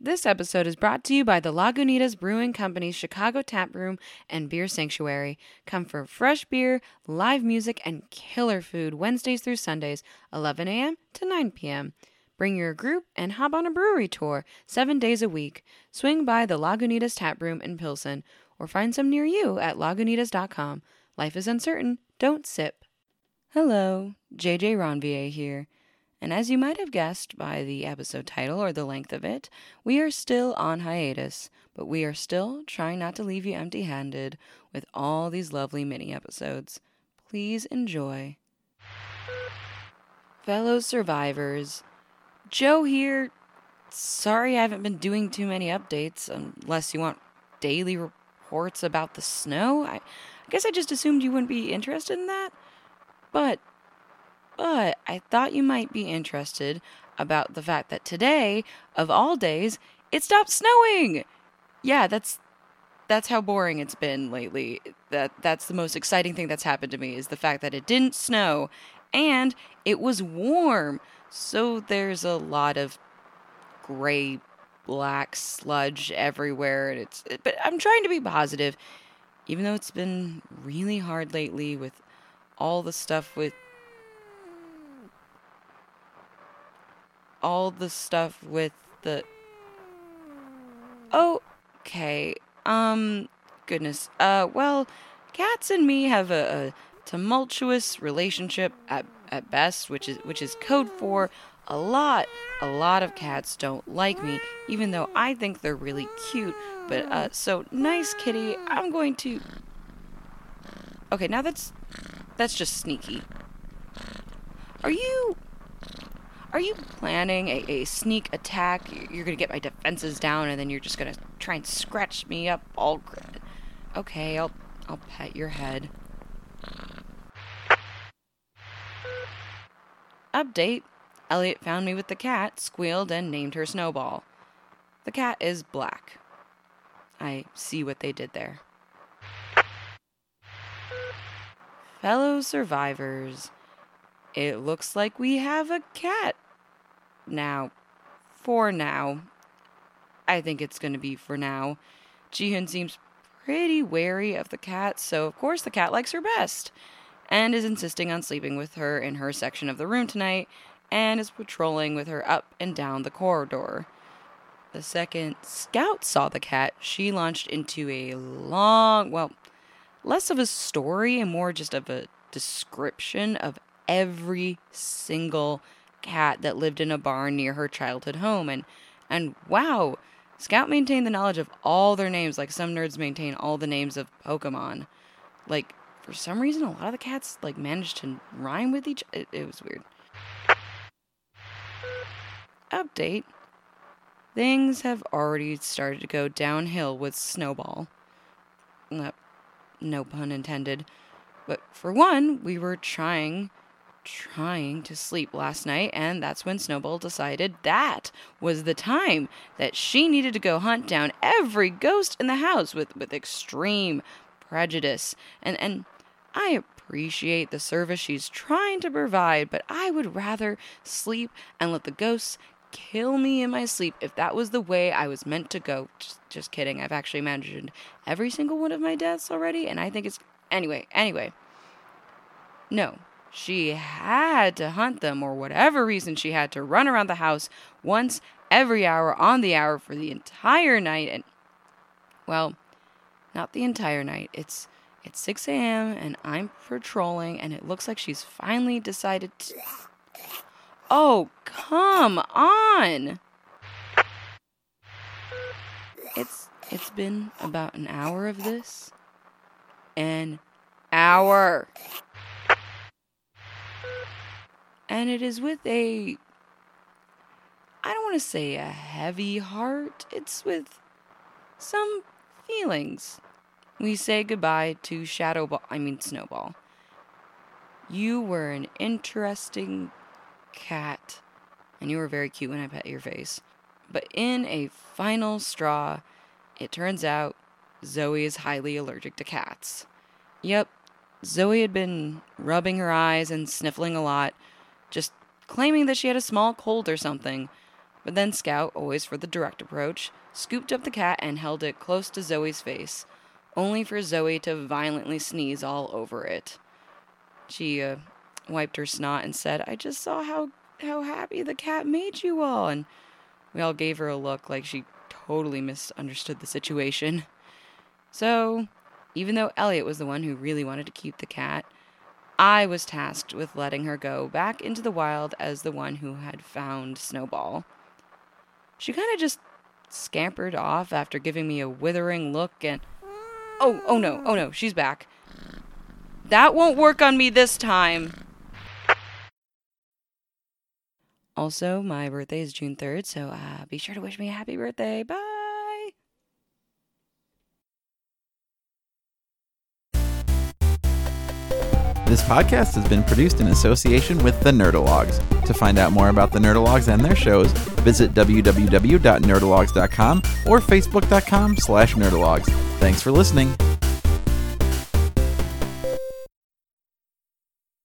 This episode is brought to you by the Lagunitas Brewing Company's Chicago Tap Room and Beer Sanctuary. Come for fresh beer, live music, and killer food Wednesdays through Sundays, 11 a.m. to 9 p.m. Bring your group and hop on a brewery tour seven days a week. Swing by the Lagunitas Tap Room in Pilsen or find some near you at lagunitas.com. Life is uncertain. Don't sip. Hello, JJ Ronvier here. And as you might have guessed by the episode title or the length of it, we are still on hiatus, but we are still trying not to leave you empty handed with all these lovely mini episodes. Please enjoy. Fellow survivors, Jo here. Sorry I haven't been doing too many updates, unless you want daily reports about the snow. I, I guess I just assumed you wouldn't be interested in that. But but I thought you might be interested about the fact that today, of all days, it stopped snowing. Yeah, that's that's how boring it's been lately. That that's the most exciting thing that's happened to me is the fact that it didn't snow and it was warm. So there's a lot of gray black sludge everywhere and it's but I'm trying to be positive even though it's been really hard lately with all the stuff with all the stuff with the okay um goodness uh well cats and me have a, a tumultuous relationship at, at best which is which is code for a lot a lot of cats don't like me even though i think they're really cute. But uh so nice kitty i'm going to okay now that's that's just sneaky. Are you are you planning a, a sneak attack? You're gonna get my defenses down, and then you're just gonna try and scratch me up all. Okay, I'll I'll pet your head. Update: Elliot found me with the cat, squealed, and named her Snowball. The cat is black. I see what they did there. Fellow survivors. It looks like we have a cat now. For now. I think it's going to be for now. Jihyun seems pretty wary of the cat, so of course the cat likes her best and is insisting on sleeping with her in her section of the room tonight and is patrolling with her up and down the corridor. The second Scout saw the cat, she launched into a long, well, less of a story and more just of a description of every single cat that lived in a barn near her childhood home. And and wow scout maintained the knowledge of all their names like some nerds maintain all the names of pokemon. Like for some reason a lot of the cats like managed to rhyme with each it, it was weird. Update. Things have already started to go downhill with snowball. Uh, no pun intended. But for one we were trying trying to sleep last night, and that's when Snowball decided that was the time that she needed to go hunt down every ghost in the house with, with extreme prejudice. And, and I appreciate the service she's trying to provide, but I would rather sleep and let the ghosts kill me in my sleep if that was the way I was meant to go. Just, just kidding. I've actually imagined every single one of my deaths already, and I think it's. Anyway, anyway. No, she had to hunt them, or whatever reason she had to run around the house once every hour on the hour for the entire night. And, well, not the entire night. It's it's 6 a.m. and I'm patrolling, and it looks like she's finally decided to. Oh, come on! It's it's been about an hour of this. An hour and it is with a I don't want to say a heavy heart, it's with some feelings. We say goodbye to Shadowball, I mean Snowball. You were an interesting cat, and you were very cute when I pet your face. But in a final straw, it turns out Zoe is highly allergic to cats. Yep, Zoe had been rubbing her eyes and sniffling a lot just claiming that she had a small cold or something. But then Scout, always for the direct approach, scooped up the cat and held it close to Zoe's face, only for Zoe to violently sneeze all over it. She uh, wiped her snot and said, I just saw how, how happy the cat made you all. And we all gave her a look like she totally misunderstood the situation. So, even though Elliot was the one who really wanted to keep the cat, I was tasked with letting her go back into the wild as the one who had found Snowball. She kind of just scampered off after giving me a withering look and. Oh, oh no, oh no, she's back. That won't work on me this time. Also, my birthday is June 3rd, so uh, be sure to wish me a happy birthday. Bye. This podcast has been produced in association with the Nerdologues. To find out more about the Nerdologues and their shows, visit www.nerdologues.com or facebook.com slash nerdologues. Thanks for listening.